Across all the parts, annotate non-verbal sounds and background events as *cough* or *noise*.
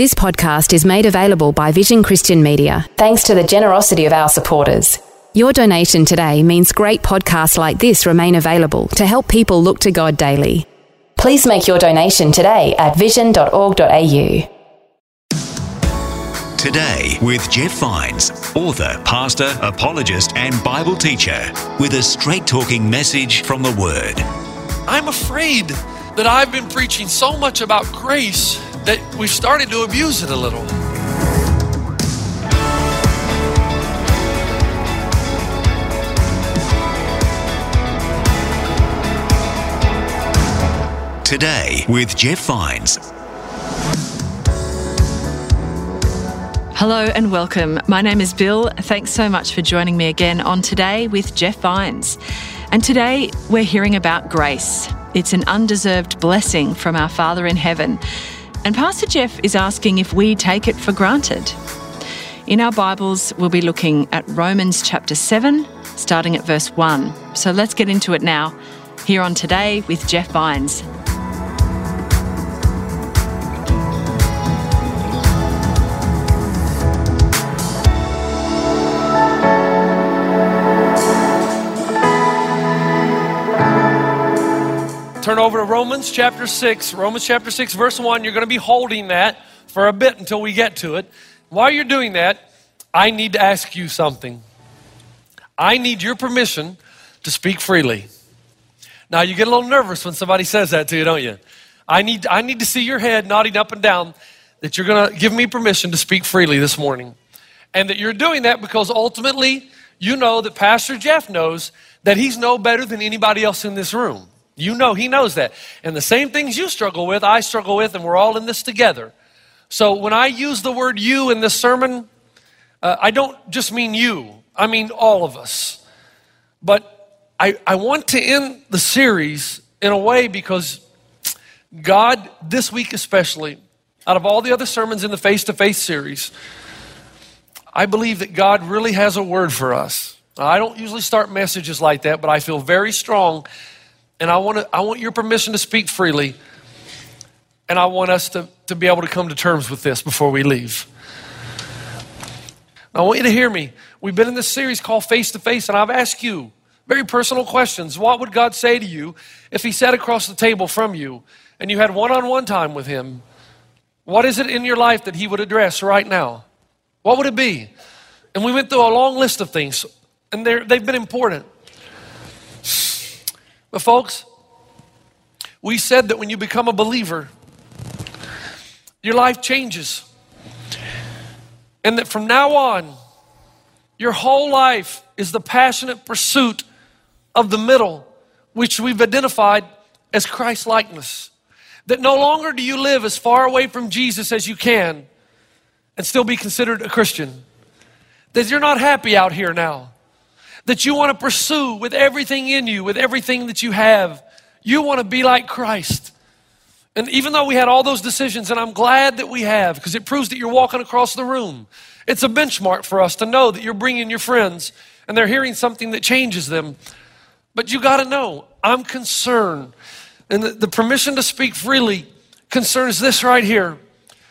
This podcast is made available by Vision Christian Media, thanks to the generosity of our supporters. Your donation today means great podcasts like this remain available to help people look to God daily. Please make your donation today at vision.org.au. Today with Jeff Vines, author, pastor, apologist, and Bible teacher, with a straight talking message from the Word. I'm afraid that I've been preaching so much about grace that we've started to abuse it a little. Today with Jeff Vines. Hello and welcome. My name is Bill. Thanks so much for joining me again on Today with Jeff Vines. And today we're hearing about grace. It's an undeserved blessing from our Father in heaven. And Pastor Jeff is asking if we take it for granted. In our Bibles, we'll be looking at Romans chapter 7, starting at verse 1. So let's get into it now, here on Today with Jeff Vines. Turn over to Romans chapter 6. Romans chapter 6, verse 1. You're going to be holding that for a bit until we get to it. While you're doing that, I need to ask you something. I need your permission to speak freely. Now, you get a little nervous when somebody says that to you, don't you? I need, I need to see your head nodding up and down that you're going to give me permission to speak freely this morning. And that you're doing that because ultimately you know that Pastor Jeff knows that he's no better than anybody else in this room. You know, he knows that. And the same things you struggle with, I struggle with, and we're all in this together. So when I use the word you in this sermon, uh, I don't just mean you, I mean all of us. But I, I want to end the series in a way because God, this week especially, out of all the other sermons in the face to face series, I believe that God really has a word for us. I don't usually start messages like that, but I feel very strong and I want, to, I want your permission to speak freely. And I want us to, to be able to come to terms with this before we leave. I want you to hear me. We've been in this series called Face to Face, and I've asked you very personal questions. What would God say to you if He sat across the table from you and you had one on one time with Him? What is it in your life that He would address right now? What would it be? And we went through a long list of things, and they've been important. But, folks, we said that when you become a believer, your life changes. And that from now on, your whole life is the passionate pursuit of the middle, which we've identified as Christ likeness. That no longer do you live as far away from Jesus as you can and still be considered a Christian. That you're not happy out here now that you want to pursue with everything in you, with everything that you have. You want to be like Christ. And even though we had all those decisions, and I'm glad that we have, because it proves that you're walking across the room. It's a benchmark for us to know that you're bringing your friends and they're hearing something that changes them. But you got to know, I'm concerned. And the, the permission to speak freely concerns this right here,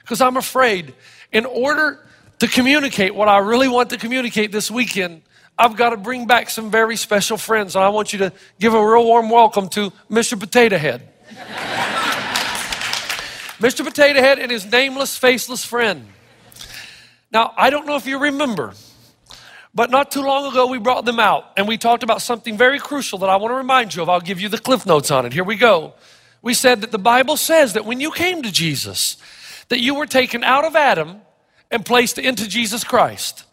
because I'm afraid in order to communicate what I really want to communicate this weekend, I've got to bring back some very special friends, and I want you to give a real warm welcome to Mr. Potato Head. Mr. Potato Head and his nameless, faceless friend. Now, I don't know if you remember, but not too long ago we brought them out and we talked about something very crucial that I want to remind you of. I'll give you the cliff notes on it. Here we go. We said that the Bible says that when you came to Jesus, that you were taken out of Adam and placed into Jesus Christ.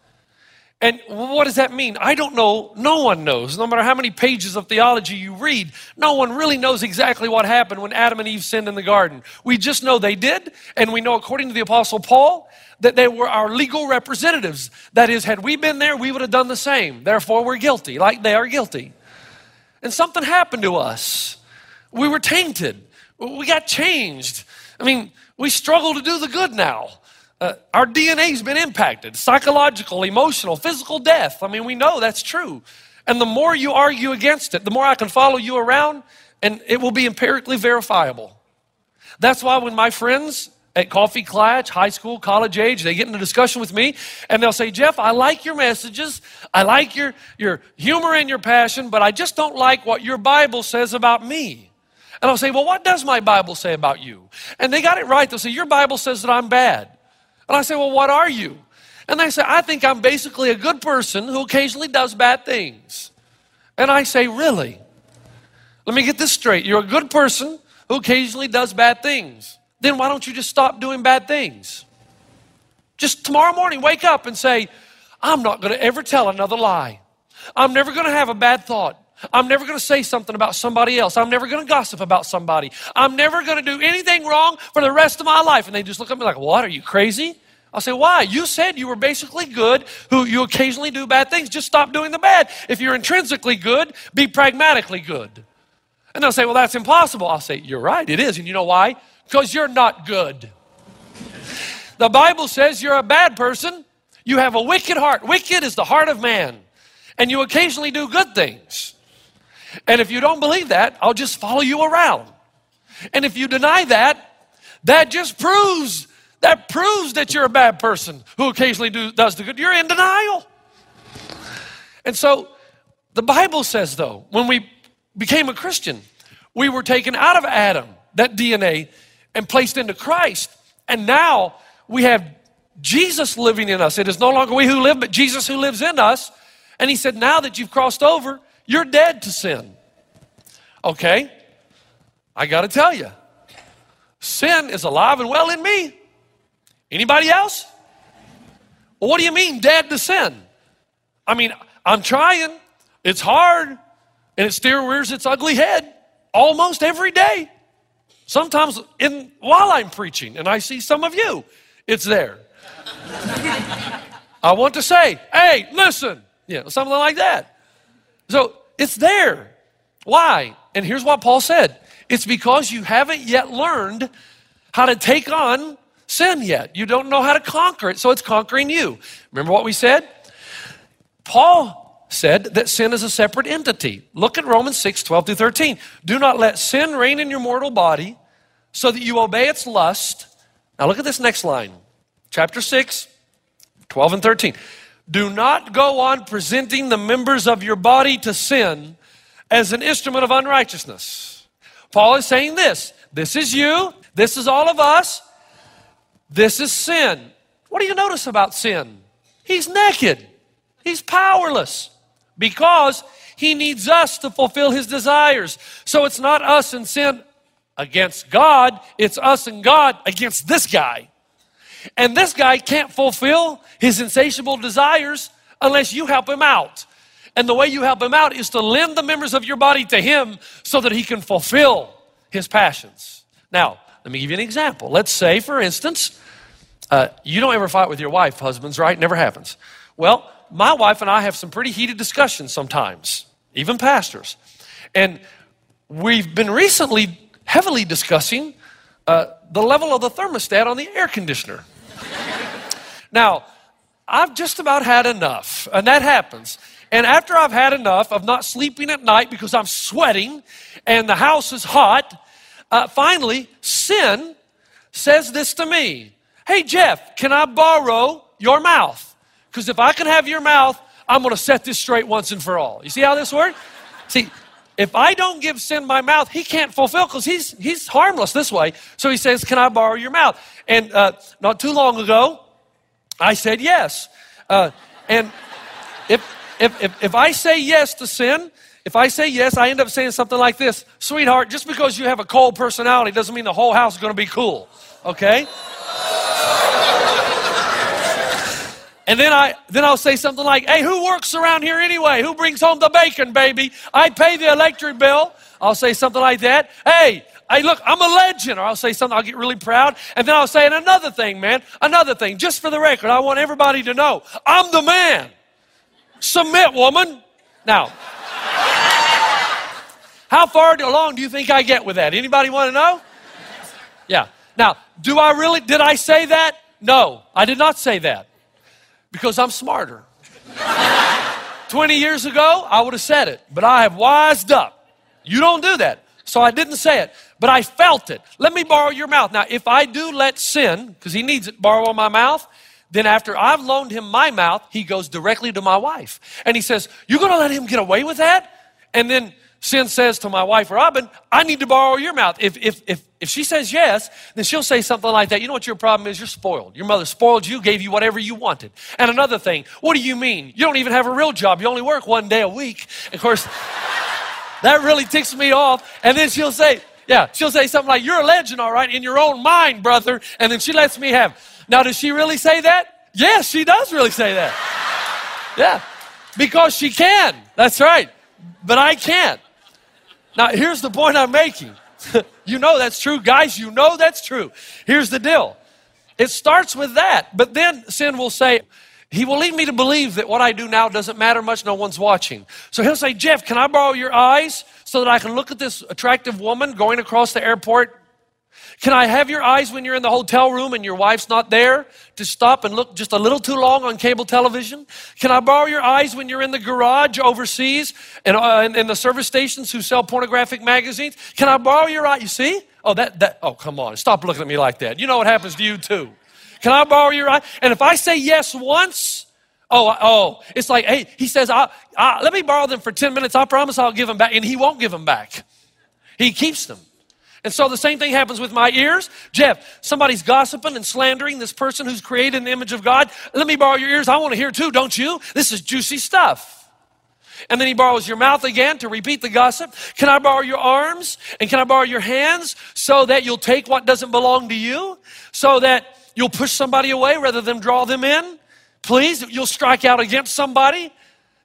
And what does that mean? I don't know. No one knows. No matter how many pages of theology you read, no one really knows exactly what happened when Adam and Eve sinned in the garden. We just know they did, and we know, according to the Apostle Paul, that they were our legal representatives. That is, had we been there, we would have done the same. Therefore, we're guilty, like they are guilty. And something happened to us. We were tainted, we got changed. I mean, we struggle to do the good now. Uh, our DNA's been impacted psychological, emotional, physical death. I mean, we know that's true. And the more you argue against it, the more I can follow you around, and it will be empirically verifiable. That's why when my friends at Coffee Klatch, high school, college age, they get in a discussion with me and they'll say, Jeff, I like your messages. I like your, your humor and your passion, but I just don't like what your Bible says about me. And I'll say, Well, what does my Bible say about you? And they got it right. They'll say, Your Bible says that I'm bad. And I say, Well, what are you? And they say, I think I'm basically a good person who occasionally does bad things. And I say, Really? Let me get this straight. You're a good person who occasionally does bad things. Then why don't you just stop doing bad things? Just tomorrow morning, wake up and say, I'm not going to ever tell another lie. I'm never going to have a bad thought. I'm never going to say something about somebody else. I'm never going to gossip about somebody. I'm never going to do anything wrong for the rest of my life. And they just look at me like, What? Are you crazy? I'll say, Why? You said you were basically good, who you occasionally do bad things. Just stop doing the bad. If you're intrinsically good, be pragmatically good. And they'll say, Well, that's impossible. I'll say, You're right, it is. And you know why? Because you're not good. The Bible says you're a bad person. You have a wicked heart. Wicked is the heart of man. And you occasionally do good things. And if you don't believe that, I'll just follow you around. And if you deny that, that just proves that proves that you're a bad person who occasionally do, does the good. You're in denial. And so the Bible says, though, when we became a Christian, we were taken out of Adam, that DNA, and placed into Christ. And now we have Jesus living in us. It is no longer we who live, but Jesus who lives in us. And he said, Now that you've crossed over, you're dead to sin. Okay, I got to tell you, sin is alive and well in me. Anybody else? Well, what do you mean, dead to sin? I mean, I'm trying. It's hard, and it still rears its ugly head almost every day. Sometimes in while I'm preaching, and I see some of you, it's there. *laughs* I want to say, hey, listen, yeah, something like that. So it's there. Why? And here's what Paul said it's because you haven't yet learned how to take on sin yet. You don't know how to conquer it, so it's conquering you. Remember what we said? Paul said that sin is a separate entity. Look at Romans 6 12 through 13. Do not let sin reign in your mortal body so that you obey its lust. Now look at this next line. Chapter 6, 12 and 13. Do not go on presenting the members of your body to sin as an instrument of unrighteousness. Paul is saying this this is you, this is all of us, this is sin. What do you notice about sin? He's naked, he's powerless because he needs us to fulfill his desires. So it's not us and sin against God, it's us and God against this guy. And this guy can't fulfill his insatiable desires unless you help him out. And the way you help him out is to lend the members of your body to him so that he can fulfill his passions. Now, let me give you an example. Let's say, for instance, uh, you don't ever fight with your wife, husbands, right? Never happens. Well, my wife and I have some pretty heated discussions sometimes, even pastors. And we've been recently heavily discussing uh, the level of the thermostat on the air conditioner. Now, I've just about had enough, and that happens. And after I've had enough of not sleeping at night because I'm sweating and the house is hot, uh, finally, sin says this to me Hey, Jeff, can I borrow your mouth? Because if I can have your mouth, I'm going to set this straight once and for all. You see how this works? See, if I don't give sin my mouth, he can't fulfill because he's, he's harmless this way. So he says, Can I borrow your mouth? And uh, not too long ago, I said yes. Uh, and if, if, if, if I say yes to sin, if I say yes, I end up saying something like this Sweetheart, just because you have a cold personality doesn't mean the whole house is going to be cool, okay? And then I then I'll say something like, "Hey, who works around here anyway? Who brings home the bacon, baby? I pay the electric bill." I'll say something like that. "Hey, hey, look, I'm a legend." Or I'll say something. I'll get really proud, and then I'll say another thing, man. Another thing, just for the record, I want everybody to know I'm the man. Submit, woman. Now, how far along do you think I get with that? Anybody want to know? Yeah. Now, do I really, did I say that? No, I did not say that because I'm smarter. 20 years ago, I would have said it, but I have wised up. You don't do that. So I didn't say it, but I felt it. Let me borrow your mouth. Now, if I do let sin, because he needs it, borrow my mouth, then after I've loaned him my mouth, he goes directly to my wife. And he says, You're going to let him get away with that? And then sin says to my wife, Robin, I need to borrow your mouth. If, if, if, if she says yes, then she'll say something like that. You know what your problem is? You're spoiled. Your mother spoiled you, gave you whatever you wanted. And another thing, what do you mean? You don't even have a real job. You only work one day a week. Of course, *laughs* that really ticks me off. And then she'll say, yeah, she'll say something like, You're a legend, all right, in your own mind, brother. And then she lets me have. Now, does she really say that? Yes, she does really say that. Yeah, because she can. That's right. But I can't. Now, here's the point I'm making. *laughs* you know that's true. Guys, you know that's true. Here's the deal it starts with that, but then sin will say, he will lead me to believe that what I do now doesn't matter much, no one's watching. So he'll say, Jeff, can I borrow your eyes so that I can look at this attractive woman going across the airport can I have your eyes when you're in the hotel room and your wife's not there to stop and look just a little too long on cable television? Can I borrow your eyes when you're in the garage overseas and uh, in the service stations who sell pornographic magazines? Can I borrow your eyes? You see? Oh, that, that, oh, come on. Stop looking at me like that. You know what happens to you too. Can I borrow your eyes? And if I say yes once, Oh, oh, it's like, hey, he says, I, I, let me borrow them for 10 minutes. I promise I'll give them back. And he won't give them back. He keeps them. And so the same thing happens with my ears. Jeff, somebody's gossiping and slandering this person who's created in the image of God. Let me borrow your ears. I want to hear too, don't you? This is juicy stuff. And then he borrows your mouth again to repeat the gossip. Can I borrow your arms? And can I borrow your hands so that you'll take what doesn't belong to you? So that you'll push somebody away rather than draw them in? Please, you'll strike out against somebody?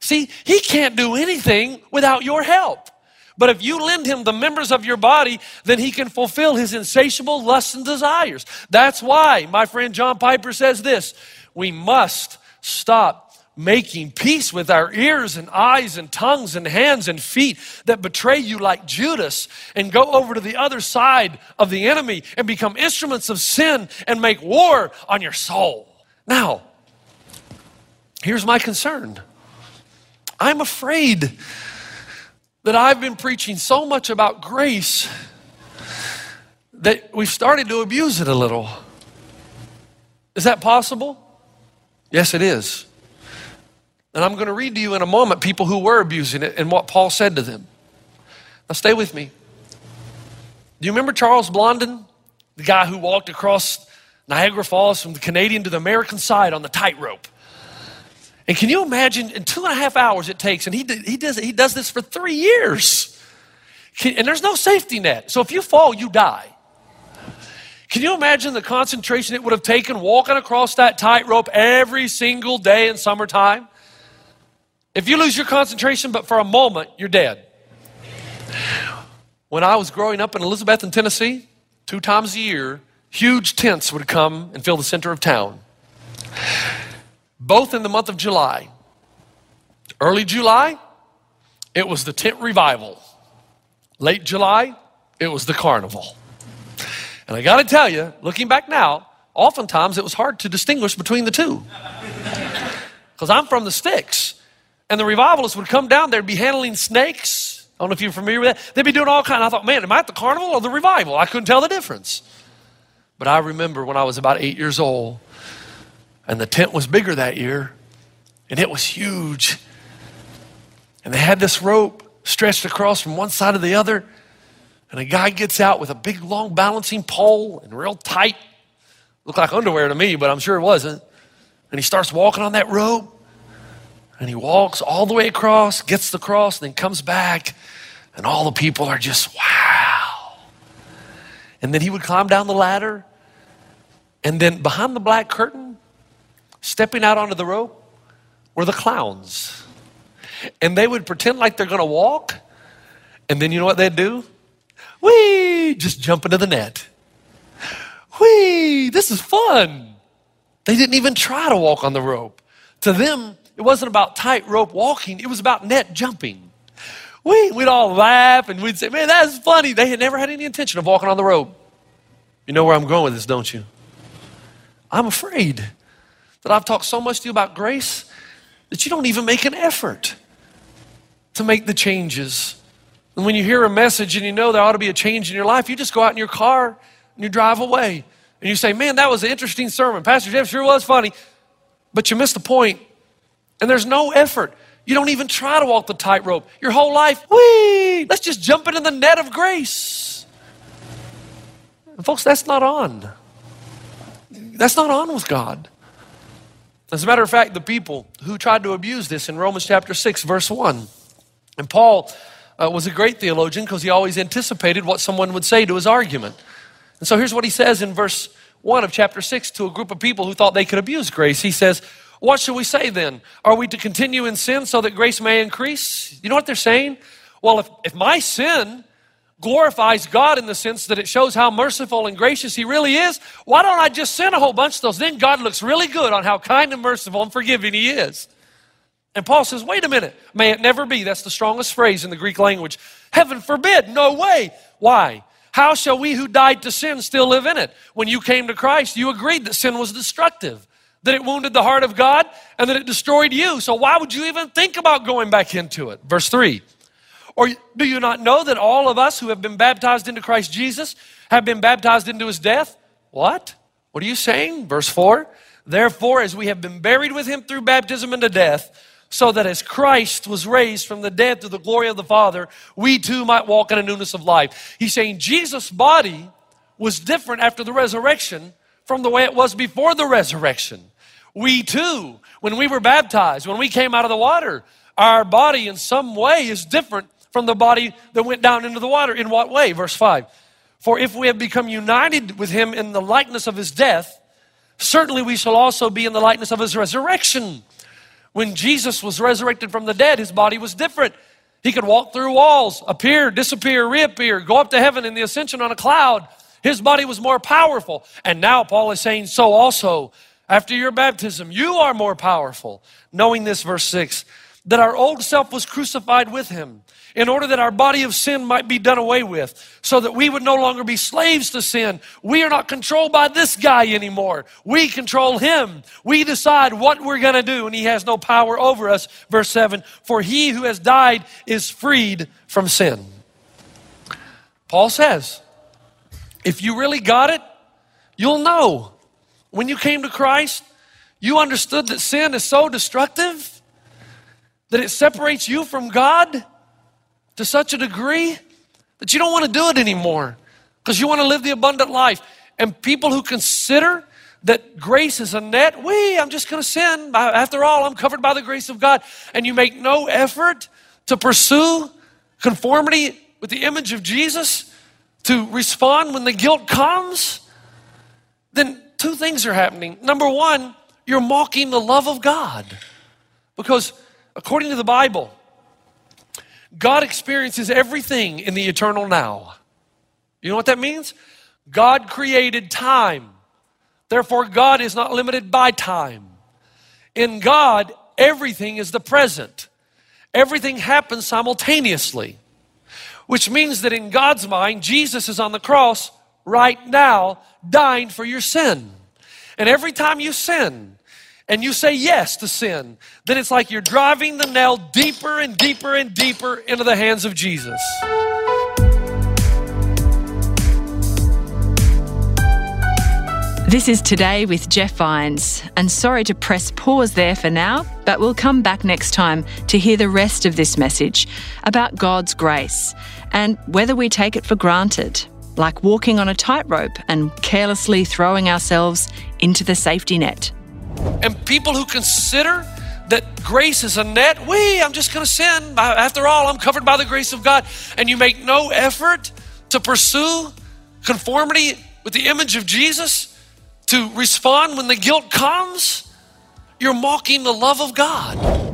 See, he can't do anything without your help. But if you lend him the members of your body, then he can fulfill his insatiable lusts and desires. That's why my friend John Piper says this we must stop making peace with our ears and eyes and tongues and hands and feet that betray you like Judas and go over to the other side of the enemy and become instruments of sin and make war on your soul. Now, here's my concern I'm afraid that I've been preaching so much about grace that we've started to abuse it a little. Is that possible? Yes, it is. And I'm going to read to you in a moment people who were abusing it and what Paul said to them. Now, stay with me. Do you remember Charles Blondin? The guy who walked across Niagara Falls from the Canadian to the American side on the tightrope. And can you imagine in two and a half hours it takes, and he, he, does, he does this for three years. Can, and there's no safety net. So if you fall, you die. Can you imagine the concentration it would have taken walking across that tightrope every single day in summertime? If you lose your concentration, but for a moment, you're dead. When I was growing up in Elizabethton, Tennessee, two times a year, huge tents would come and fill the center of town both in the month of July. Early July, it was the tent revival. Late July, it was the carnival. And I got to tell you, looking back now, oftentimes it was hard to distinguish between the two. Because I'm from the sticks. And the revivalists would come down, they'd be handling snakes. I don't know if you're familiar with that. They'd be doing all kinds. I thought, man, am I at the carnival or the revival? I couldn't tell the difference. But I remember when I was about eight years old, and the tent was bigger that year, and it was huge. And they had this rope stretched across from one side to the other. And a guy gets out with a big, long balancing pole and real tight. Looked like underwear to me, but I'm sure it wasn't. And he starts walking on that rope. And he walks all the way across, gets the cross, then comes back. And all the people are just, wow. And then he would climb down the ladder. And then behind the black curtain, stepping out onto the rope were the clowns. And they would pretend like they're to walk. And then you know what they'd do? Whee! Just jump into the net. Whee! This is fun. They didn't even try to walk on the rope. To them, it wasn't about tightrope walking, it was about net jumping. We, we'd all laugh and we'd say, man, that's funny. They had never had any intention of walking on the rope. You know where I'm going with this, don't you? I'm afraid that I've talked so much to you about grace that you don't even make an effort to make the changes. And when you hear a message and you know there ought to be a change in your life, you just go out in your car and you drive away. And you say, man, that was an interesting sermon. Pastor Jeff sure was funny. But you missed the point. And there's no effort. You don't even try to walk the tightrope. Your whole life, whee, let's just jump into the net of grace. And folks, that's not on. That's not on with God. As a matter of fact, the people who tried to abuse this in Romans chapter 6, verse 1. And Paul uh, was a great theologian because he always anticipated what someone would say to his argument. And so here's what he says in verse 1 of chapter 6 to a group of people who thought they could abuse grace. He says, What shall we say then? Are we to continue in sin so that grace may increase? You know what they're saying? Well, if, if my sin glorifies God in the sense that it shows how merciful and gracious He really is, why don't I just sin a whole bunch of those? Then God looks really good on how kind and merciful and forgiving He is. And Paul says, wait a minute, may it never be. That's the strongest phrase in the Greek language. Heaven forbid, no way. Why? How shall we who died to sin still live in it? When you came to Christ, you agreed that sin was destructive, that it wounded the heart of God, and that it destroyed you. So why would you even think about going back into it? Verse 3 Or do you not know that all of us who have been baptized into Christ Jesus have been baptized into his death? What? What are you saying? Verse 4 Therefore, as we have been buried with him through baptism into death, so that as Christ was raised from the dead to the glory of the Father, we too might walk in a newness of life. He's saying Jesus' body was different after the resurrection from the way it was before the resurrection. We too, when we were baptized, when we came out of the water, our body in some way is different from the body that went down into the water. In what way? Verse 5. For if we have become united with him in the likeness of his death, certainly we shall also be in the likeness of his resurrection. When Jesus was resurrected from the dead, his body was different. He could walk through walls, appear, disappear, reappear, go up to heaven in the ascension on a cloud. His body was more powerful. And now Paul is saying, so also, after your baptism, you are more powerful. Knowing this, verse 6, that our old self was crucified with him in order that our body of sin might be done away with, so that we would no longer be slaves to sin. We are not controlled by this guy anymore. We control him. We decide what we're going to do, and he has no power over us. Verse 7 For he who has died is freed from sin. Paul says, if you really got it, you'll know. When you came to Christ, you understood that sin is so destructive that it separates you from God to such a degree that you don't want to do it anymore because you want to live the abundant life. And people who consider that grace is a net, we, I'm just going to sin. After all, I'm covered by the grace of God. And you make no effort to pursue conformity with the image of Jesus, to respond when the guilt comes, then two things are happening. Number one, you're mocking the love of God. Because according to the Bible, God experiences everything in the eternal now. You know what that means? God created time. Therefore, God is not limited by time. In God, everything is the present. Everything happens simultaneously, which means that in God's mind, Jesus is on the cross right now, dying for your sin. And every time you sin, and you say yes to sin, then it's like you're driving the nail deeper and deeper and deeper into the hands of Jesus. This is Today with Jeff Vines, and sorry to press pause there for now, but we'll come back next time to hear the rest of this message about God's grace and whether we take it for granted, like walking on a tightrope and carelessly throwing ourselves into the safety net. And people who consider that grace is a net, we, I'm just going to sin. After all, I'm covered by the grace of God. And you make no effort to pursue conformity with the image of Jesus, to respond when the guilt comes, you're mocking the love of God.